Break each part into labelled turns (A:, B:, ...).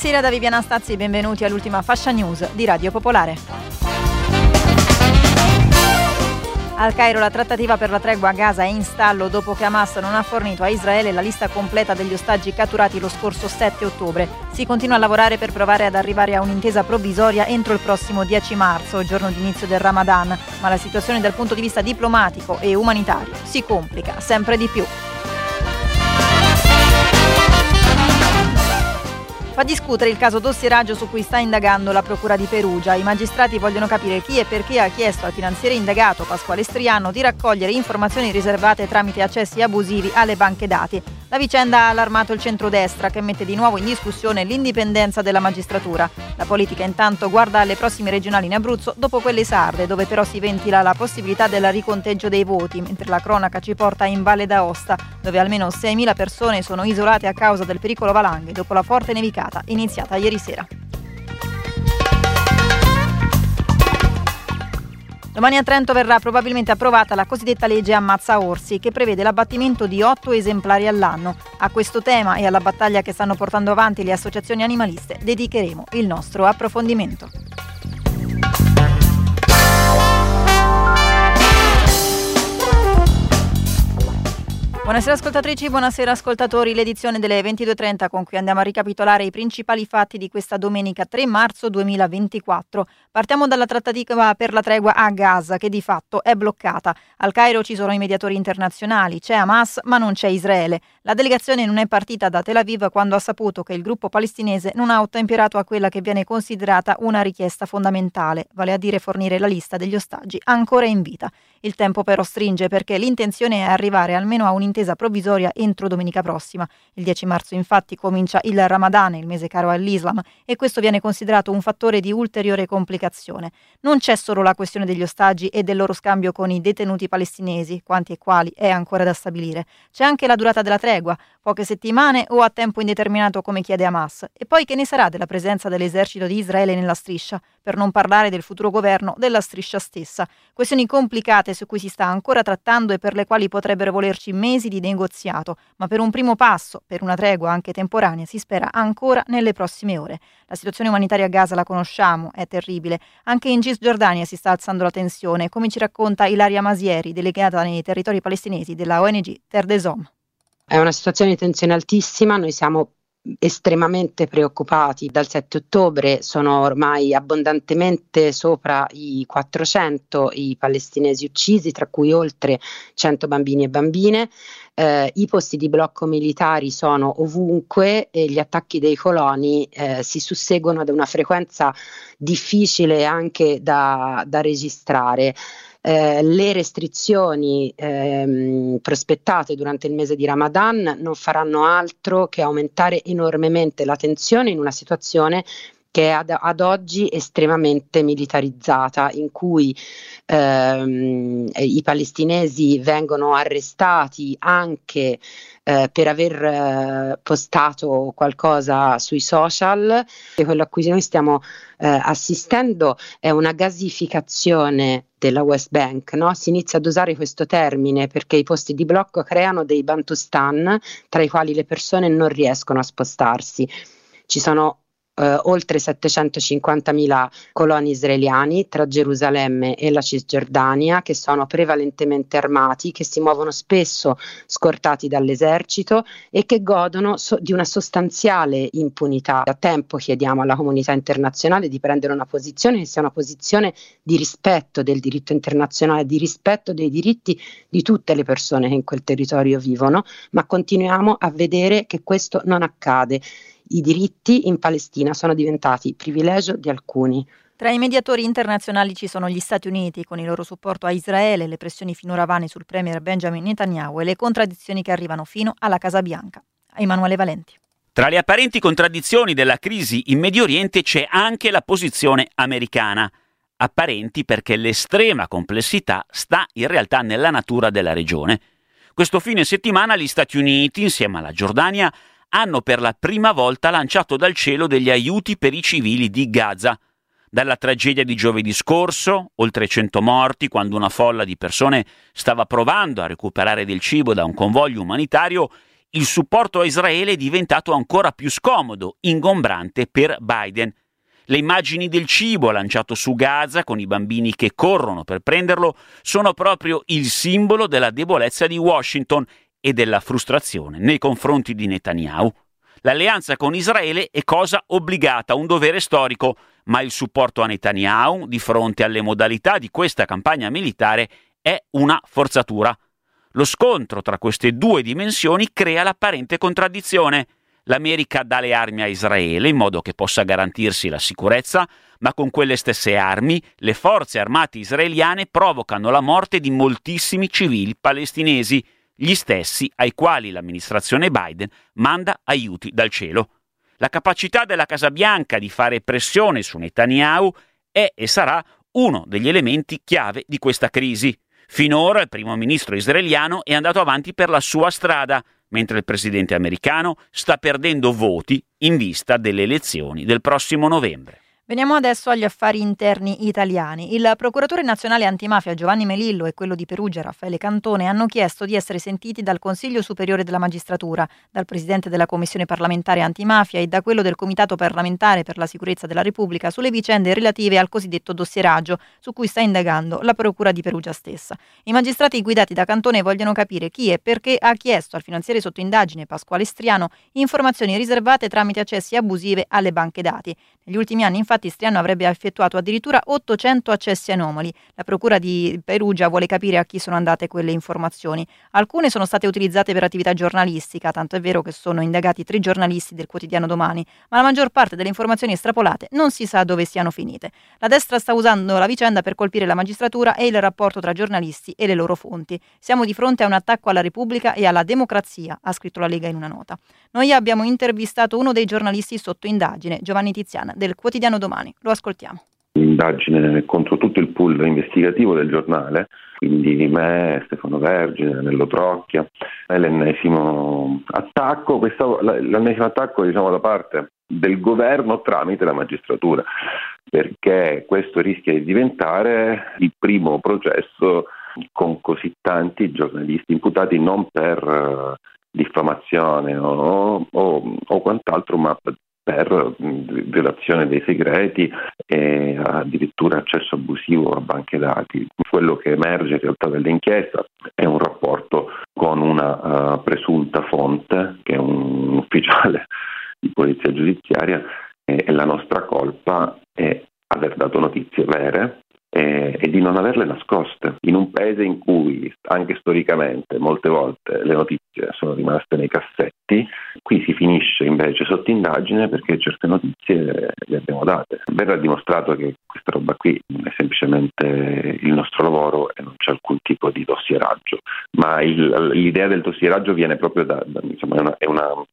A: Buonasera da Viviana Stazzi benvenuti all'ultima fascia news di Radio Popolare. Al Cairo la trattativa per la tregua a Gaza è in stallo dopo che Hamas non ha fornito a Israele la lista completa degli ostaggi catturati lo scorso 7 ottobre. Si continua a lavorare per provare ad arrivare a un'intesa provvisoria entro il prossimo 10 marzo, giorno di inizio del Ramadan, ma la situazione dal punto di vista diplomatico e umanitario si complica sempre di più. Fa discutere il caso dossieraggio su cui sta indagando la Procura di Perugia. I magistrati vogliono capire chi e perché ha chiesto al finanziere indagato Pasquale Striano di raccogliere informazioni riservate tramite accessi abusivi alle banche dati. La vicenda ha allarmato il centrodestra che mette di nuovo in discussione l'indipendenza della magistratura. La politica intanto guarda alle prossime regionali in Abruzzo dopo quelle sarde, dove però si ventila la possibilità del riconteggio dei voti, mentre la cronaca ci porta in Valle d'Aosta, dove almeno 6.000 persone sono isolate a causa del pericolo valanghe dopo la forte nevicata iniziata ieri sera. Domani a Trento verrà probabilmente approvata la cosiddetta legge Ammazza Orsi, che prevede l'abbattimento di otto esemplari all'anno. A questo tema e alla battaglia che stanno portando avanti le associazioni animaliste dedicheremo il nostro approfondimento. Buonasera ascoltatrici, buonasera ascoltatori. L'edizione delle 22.30 con cui andiamo a ricapitolare i principali fatti di questa domenica 3 marzo 2024. Partiamo dalla trattativa per la tregua a Gaza che di fatto è bloccata. Al Cairo ci sono i mediatori internazionali, c'è Hamas ma non c'è Israele. La delegazione non è partita da Tel Aviv quando ha saputo che il gruppo palestinese non ha ottemperato a quella che viene considerata una richiesta fondamentale, vale a dire fornire la lista degli ostaggi ancora in vita. Il tempo però stringe perché l'intenzione è arrivare almeno a un'intesa provvisoria entro domenica prossima. Il 10 marzo infatti comincia il Ramadan, il mese caro all'Islam, e questo viene considerato un fattore di ulteriore complicazione. Non c'è solo la questione degli ostaggi e del loro scambio con i detenuti palestinesi, quanti e quali è ancora da stabilire. C'è anche la durata della tregua, poche settimane o a tempo indeterminato come chiede Hamas. E poi che ne sarà della presenza dell'esercito di Israele nella striscia, per non parlare del futuro governo della striscia stessa. Questioni complicate su cui si sta ancora trattando e per le quali potrebbero volerci mesi di negoziato, ma per un primo passo, per una tregua anche temporanea, si spera ancora nelle prossime ore. La situazione umanitaria a Gaza la conosciamo, è terribile. Anche in Cisgiordania si sta alzando la tensione, come ci racconta Ilaria Masieri, delegata nei territori palestinesi della ONG Terdesom.
B: È una situazione di tensione altissima, noi siamo estremamente preoccupati. Dal 7 ottobre sono ormai abbondantemente sopra i 400 i palestinesi uccisi, tra cui oltre 100 bambini e bambine. Eh, I posti di blocco militari sono ovunque e gli attacchi dei coloni eh, si susseguono ad una frequenza difficile anche da, da registrare. Eh, le restrizioni ehm, prospettate durante il mese di Ramadan non faranno altro che aumentare enormemente la tensione in una situazione che è ad, ad, oggi estremamente militarizzata, in cui ehm, i palestinesi vengono arrestati anche eh, per aver eh, postato qualcosa sui social. E quello a cui noi stiamo eh, assistendo è una gasificazione della West Bank, no? si inizia ad usare questo termine perché i posti di blocco creano dei bantustan tra i quali le persone non riescono a spostarsi. Ci sono eh, oltre 750.000 coloni israeliani tra Gerusalemme e la Cisgiordania che sono prevalentemente armati, che si muovono spesso scortati dall'esercito e che godono so- di una sostanziale impunità. Da tempo chiediamo alla comunità internazionale di prendere una posizione che sia una posizione di rispetto del diritto internazionale, di rispetto dei diritti di tutte le persone che in quel territorio vivono, ma continuiamo a vedere che questo non accade i diritti in Palestina sono diventati privilegio di alcuni.
A: Tra i mediatori internazionali ci sono gli Stati Uniti, con il loro supporto a Israele, le pressioni finora vane sul premier Benjamin Netanyahu e le contraddizioni che arrivano fino alla Casa Bianca. Emanuele Valenti.
C: Tra le apparenti contraddizioni della crisi in Medio Oriente c'è anche la posizione americana. Apparenti perché l'estrema complessità sta in realtà nella natura della regione. Questo fine settimana gli Stati Uniti, insieme alla Giordania, hanno per la prima volta lanciato dal cielo degli aiuti per i civili di Gaza. Dalla tragedia di giovedì scorso, oltre 100 morti quando una folla di persone stava provando a recuperare del cibo da un convoglio umanitario, il supporto a Israele è diventato ancora più scomodo, ingombrante per Biden. Le immagini del cibo lanciato su Gaza con i bambini che corrono per prenderlo sono proprio il simbolo della debolezza di Washington e della frustrazione nei confronti di Netanyahu. L'alleanza con Israele è cosa obbligata, un dovere storico, ma il supporto a Netanyahu di fronte alle modalità di questa campagna militare è una forzatura. Lo scontro tra queste due dimensioni crea l'apparente contraddizione. L'America dà le armi a Israele in modo che possa garantirsi la sicurezza, ma con quelle stesse armi le forze armate israeliane provocano la morte di moltissimi civili palestinesi, gli stessi ai quali l'amministrazione Biden manda aiuti dal cielo. La capacità della Casa Bianca di fare pressione su Netanyahu è e sarà uno degli elementi chiave di questa crisi. Finora il primo ministro israeliano è andato avanti per la sua strada, mentre il presidente americano sta perdendo voti in vista delle elezioni del prossimo novembre.
A: Veniamo adesso agli affari interni italiani. Il procuratore nazionale antimafia Giovanni Melillo e quello di Perugia Raffaele Cantone hanno chiesto di essere sentiti dal Consiglio Superiore della Magistratura, dal Presidente della Commissione parlamentare antimafia e da quello del Comitato parlamentare per la sicurezza della Repubblica sulle vicende relative al cosiddetto dossieraggio su cui sta indagando la Procura di Perugia stessa. I magistrati guidati da Cantone vogliono capire chi e perché ha chiesto al finanziere sotto indagine Pasquale Striano informazioni riservate tramite accessi abusive alle banche dati. Negli ultimi anni infatti infatti Striano avrebbe effettuato addirittura 800 accessi anomali. La Procura di Perugia vuole capire a chi sono andate quelle informazioni. Alcune sono state utilizzate per attività giornalistica, tanto è vero che sono indagati tre giornalisti del quotidiano Domani, ma la maggior parte delle informazioni estrapolate non si sa dove siano finite. La destra sta usando la vicenda per colpire la magistratura e il rapporto tra giornalisti e le loro fonti. Siamo di fronte a un attacco alla Repubblica e alla democrazia, ha scritto la Lega in una nota. Noi abbiamo intervistato uno dei giornalisti sotto indagine, Giovanni Tiziana, del quotidiano Domani domani. Lo ascoltiamo.
B: Indagine contro tutto il pool investigativo del giornale, quindi me, Stefano Vergine, Nello Trocchia, è l'ennesimo attacco, questa, l'ennesimo attacco diciamo, da parte del governo tramite la magistratura, perché questo rischia di diventare il primo processo con così tanti giornalisti imputati non per uh, diffamazione o, o, o, quant'altro, ma per violazione dei segreti e addirittura accesso abusivo a banche dati. Quello che emerge in realtà dall'inchiesta è un rapporto con una uh, presunta fonte, che è un ufficiale di polizia giudiziaria, e, e la nostra colpa è aver dato notizie vere e, e, di non averle nascoste. In un paese in cui anche storicamente molte volte le notizie sono rimaste nei cassetti, qui si finisce invece sotto indagine perché certe notizie le abbiamo date. Verrà dimostrato che questa roba qui è semplicemente il nostro lavoro e non c'è alcun tipo di dossieraggio, ma il, l'idea del dossieraggio viene proprio da, da insomma, è una, è una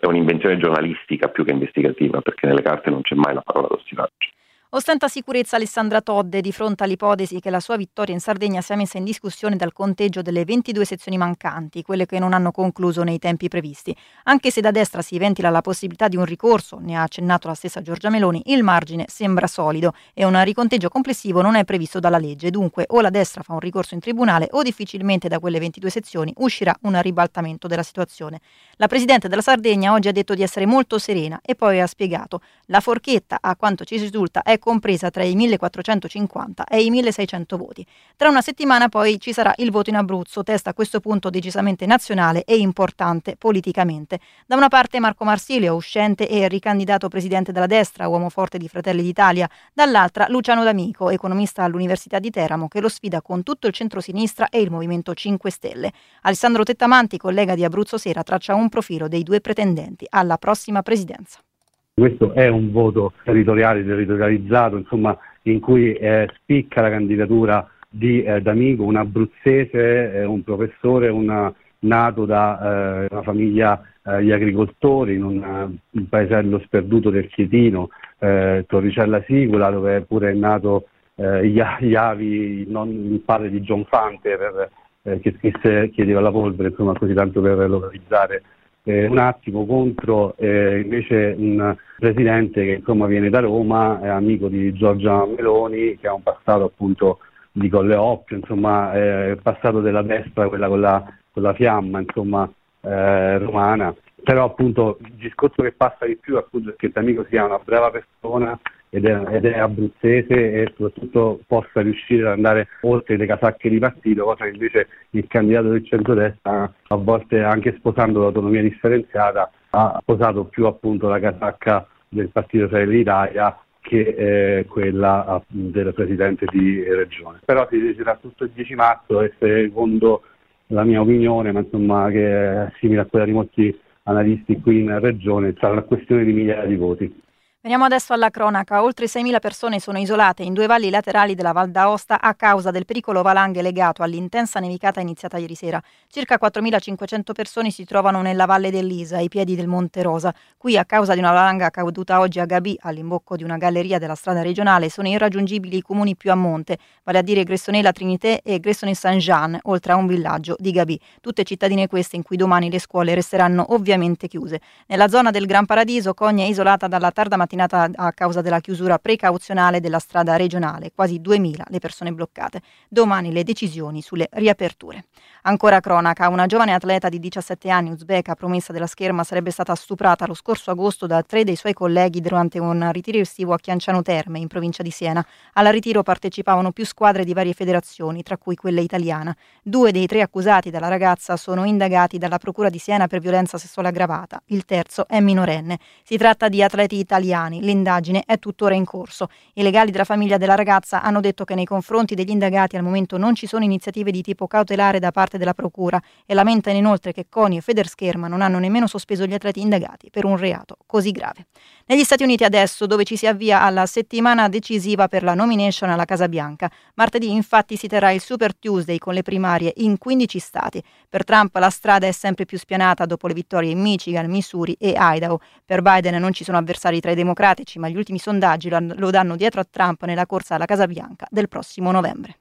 B: è un'invenzione giornalistica più che investigativa, perché nelle carte non c'è mai la parola dossieraggio.
A: Ostenta sicurezza Alessandra Todde di fronte all'ipotesi che la sua vittoria in Sardegna sia messa in discussione dal conteggio delle 22 sezioni mancanti, quelle che non hanno concluso nei tempi previsti. Anche se da destra si ventila la possibilità di un ricorso, ne ha accennato la stessa Giorgia Meloni, il margine sembra solido e un riconteggio complessivo non è previsto dalla legge. Dunque o la destra fa un ricorso in tribunale o difficilmente da quelle 22 sezioni uscirà un ribaltamento della situazione. La Presidente della Sardegna oggi ha detto di essere molto serena e poi ha spiegato la forchetta, a quanto ci risulta, è compresa tra i 1450 e i 1600 voti. Tra una settimana poi ci sarà il voto in Abruzzo, testa a questo punto decisamente nazionale e importante politicamente. Da una parte Marco Marsilio, uscente e ricandidato presidente della destra, uomo forte di Fratelli d'Italia, dall'altra Luciano D'Amico, economista all'Università di Teramo, che lo sfida con tutto il centro-sinistra e il Movimento 5 Stelle. Alessandro Tettamanti, collega di Abruzzo Sera, traccia un profilo dei due pretendenti alla prossima presidenza.
D: Questo è un voto territoriale, territorializzato, insomma, in cui eh, spicca la candidatura di eh, D'Amico, un abruzzese, eh, un professore, una, nato da eh, una famiglia eh, di agricoltori in un, un, paesello sperduto del Chietino, eh, Torricella Sicula, dove pure è nato Iavi, non, il padre di John Fante, per, che scrisse Chiedeva la polvere, insomma, così tanto per localizzare eh, un attimo contro eh, invece un presidente che insomma viene da Roma, è amico di Giorgia Meloni, che ha un passato appunto di Colle Oppio, insomma è passato della destra, quella con la, con la fiamma, insomma eh, romana. Però appunto il discorso che passa di più appunto, è che D'Amico sia una brava persona ed è, ed è, abruzzese e soprattutto possa riuscire ad andare oltre le casacche di partito, cosa che invece il candidato del centrodestra, a volte anche sposando l'autonomia differenziata, ha sposato più appunto la casacca del partito Fratelli d'Italia che eh, quella del presidente di regione. Però si deciderà tutto il 10 marzo e secondo la mia opinione, ma insomma che è simile a quella di molti analisti qui in regione, sarà una questione di migliaia di voti.
A: Veniamo adesso alla cronaca. Oltre 6.000 persone sono isolate in due valli laterali della Val d'Aosta a causa del pericolo valanghe legato all'intensa nevicata iniziata ieri sera. Circa 4.500 persone si trovano nella valle dell'Isa, ai piedi del Monte Rosa. Qui, a causa di una valanga caduta oggi a Gabi, all'imbocco di una galleria della strada regionale, sono irraggiungibili i comuni più a monte, vale a dire Gressonella Trinité e Gressone Saint-Jean, oltre a un villaggio di Gabi. Tutte cittadine queste in cui domani le scuole resteranno ovviamente chiuse. Nella zona del Gran Paradiso, Cogna è isolata dalla tarda mattina mattinata a causa della chiusura precauzionale della strada regionale, quasi 2.000 le persone bloccate. Domani le decisioni sulle riaperture. Ancora cronaca, una giovane atleta di 17 anni uzbeka promessa della scherma sarebbe stata stuprata lo scorso agosto da tre dei suoi colleghi durante un ritiro estivo a Chianciano Terme, in provincia di Siena. Al ritiro partecipavano più squadre di varie federazioni, tra cui quella italiana. Due dei tre accusati dalla ragazza sono indagati dalla Procura di Siena per violenza sessuale aggravata. Il terzo è minorenne. Si tratta di atleti italiani. L'indagine è tuttora in corso. I legali della famiglia della ragazza hanno detto che nei confronti degli indagati al momento non ci sono iniziative di tipo cautelare da parte della Procura e lamentano inoltre che CONI e Federscherma non hanno nemmeno sospeso gli atleti indagati per un reato così grave. Negli Stati Uniti adesso, dove ci si avvia alla settimana decisiva per la nomination alla Casa Bianca, martedì infatti si terrà il Super Tuesday con le primarie in 15 stati. Per Trump la strada è sempre più spianata dopo le vittorie in Michigan, Missouri e Idaho. Per Biden non ci sono avversari tra i democratici, ma gli ultimi sondaggi lo danno dietro a Trump nella corsa alla Casa Bianca del prossimo novembre.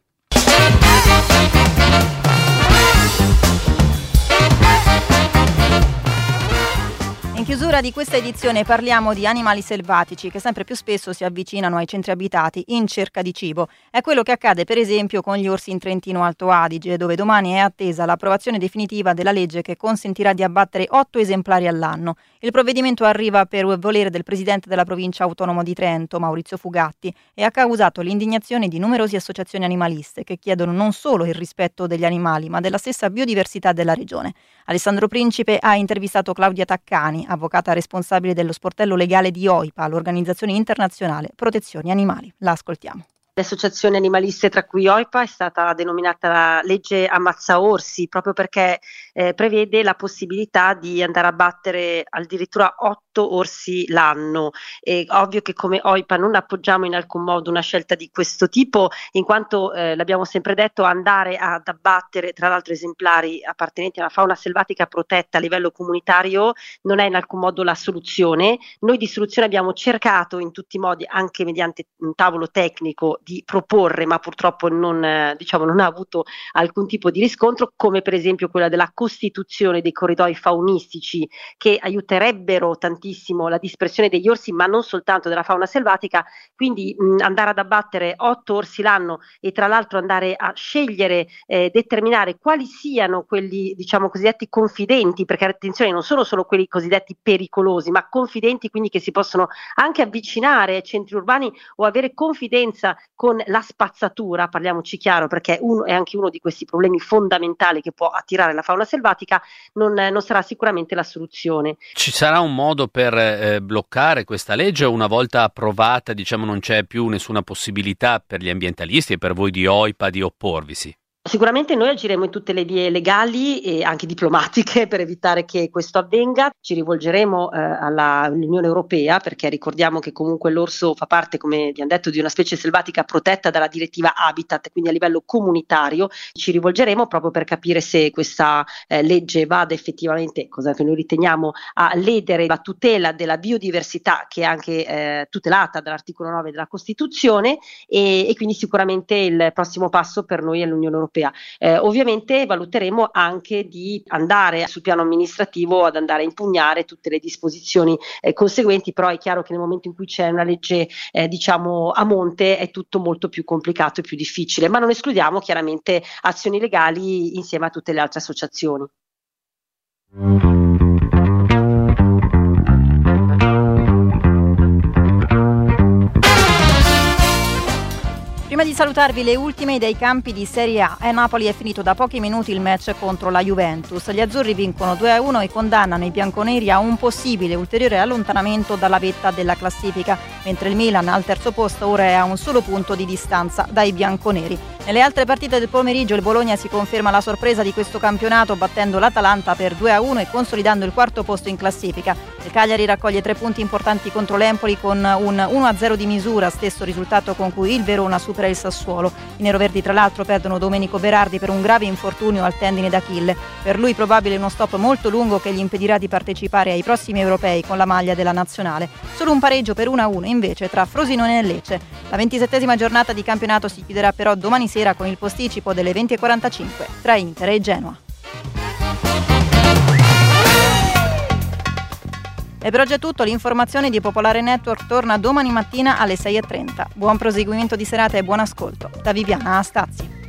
A: Chiusura di questa edizione parliamo di animali selvatici che sempre più spesso si avvicinano ai centri abitati in cerca di cibo. È quello che accade per esempio con gli orsi in Trentino Alto Adige, dove domani è attesa l'approvazione definitiva della legge che consentirà di abbattere otto esemplari all'anno. Il provvedimento arriva per volere del presidente della provincia autonoma di Trento, Maurizio Fugatti, e ha causato l'indignazione di numerose associazioni animaliste che chiedono non solo il rispetto degli animali, ma della stessa biodiversità della regione. Alessandro Principe ha intervistato Claudia Taccani, avvocata responsabile dello sportello legale di OIPA, l'Organizzazione Internazionale Protezioni Animali. La ascoltiamo.
E: Le associazioni animaliste, tra cui OIPA, è stata denominata legge ammazza orsi proprio perché eh, prevede la possibilità di andare a battere addirittura otto orsi l'anno. È ovvio che come OIPA non appoggiamo in alcun modo una scelta di questo tipo, in quanto eh, l'abbiamo sempre detto, andare ad abbattere tra l'altro esemplari appartenenti alla fauna selvatica protetta a livello comunitario non è in alcun modo la soluzione. Noi di soluzione abbiamo cercato in tutti i modi, anche mediante un tavolo tecnico, di proporre, ma purtroppo non, diciamo, non ha avuto alcun tipo di riscontro, come per esempio quella della costituzione dei corridoi faunistici che aiuterebbero tantissimo la dispersione degli orsi, ma non soltanto della fauna selvatica. Quindi mh, andare ad abbattere otto orsi l'anno e tra l'altro andare a scegliere, eh, determinare quali siano quelli, diciamo, cosiddetti confidenti, perché attenzione, non sono solo quelli cosiddetti pericolosi, ma confidenti, quindi che si possono anche avvicinare ai centri urbani o avere confidenza con la spazzatura, parliamoci chiaro perché uno, è anche uno di questi problemi fondamentali che può attirare la fauna selvatica, non, non sarà sicuramente la soluzione.
F: Ci sarà un modo per eh, bloccare questa legge o una volta approvata diciamo non c'è più nessuna possibilità per gli ambientalisti e per voi di OIPA di opporvisi?
E: Sicuramente noi agiremo in tutte le vie legali e anche diplomatiche per evitare che questo avvenga. Ci rivolgeremo eh, all'Unione Europea perché ricordiamo che comunque l'orso fa parte, come hanno detto, di una specie selvatica protetta dalla direttiva Habitat, quindi a livello comunitario. Ci rivolgeremo proprio per capire se questa eh, legge vada effettivamente, cosa che noi riteniamo, a ledere la tutela della biodiversità che è anche eh, tutelata dall'articolo 9 della Costituzione e, e quindi sicuramente il prossimo passo per noi è l'Unione Europea europea. Eh, ovviamente valuteremo anche di andare sul piano amministrativo ad andare a impugnare tutte le disposizioni eh, conseguenti, però è chiaro che nel momento in cui c'è una legge eh, diciamo a monte è tutto molto più complicato e più difficile, ma non escludiamo chiaramente azioni legali insieme a tutte le altre associazioni.
A: Prima di salutarvi le ultime dei campi di Serie A, a Napoli è finito da pochi minuti il match contro la Juventus. Gli azzurri vincono 2-1 e condannano i bianconeri a un possibile ulteriore allontanamento dalla vetta della classifica, mentre il Milan al terzo posto ora è a un solo punto di distanza dai bianconeri. Nelle altre partite del pomeriggio il Bologna si conferma la sorpresa di questo campionato battendo l'Atalanta per 2-1 e consolidando il quarto posto in classifica. Il Cagliari raccoglie tre punti importanti contro l'Empoli con un 1-0 di misura, stesso risultato con cui il Verona supera il Sassuolo. I neroverdi tra l'altro perdono Domenico Berardi per un grave infortunio al tendine d'Achille. Per lui probabile uno stop molto lungo che gli impedirà di partecipare ai prossimi europei con la maglia della nazionale. Solo un pareggio per 1-1 invece tra Frosinone e Lecce. La ventisettesima giornata di campionato si chiuderà però domani sera con il posticipo delle 20.45 tra Inter e Genoa. E per oggi è tutto, l'informazione di Popolare Network torna domani mattina alle 6.30. Buon proseguimento di serata e buon ascolto. Da Viviana Astazzi.